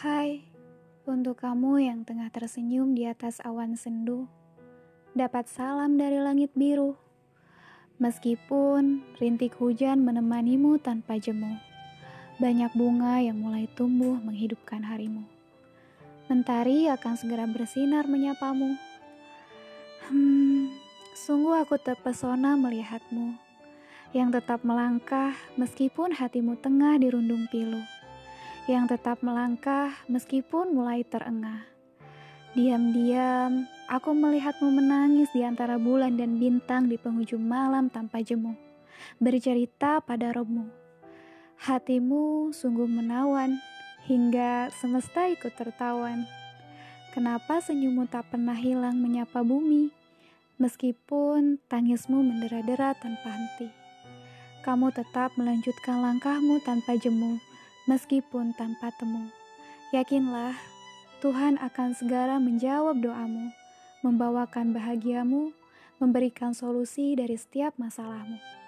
Hai, untuk kamu yang tengah tersenyum di atas awan sendu, dapat salam dari langit biru. Meskipun rintik hujan menemanimu tanpa jemu, banyak bunga yang mulai tumbuh menghidupkan harimu. Mentari akan segera bersinar menyapamu. Hmm, sungguh aku terpesona melihatmu, yang tetap melangkah meskipun hatimu tengah dirundung pilu yang tetap melangkah meskipun mulai terengah. Diam-diam, aku melihatmu menangis di antara bulan dan bintang di penghujung malam tanpa jemu, bercerita pada robmu. Hatimu sungguh menawan, hingga semesta ikut tertawan. Kenapa senyummu tak pernah hilang menyapa bumi, meskipun tangismu mendera-dera tanpa henti. Kamu tetap melanjutkan langkahmu tanpa jemu, meskipun tanpa temu. Yakinlah, Tuhan akan segera menjawab doamu, membawakan bahagiamu, memberikan solusi dari setiap masalahmu.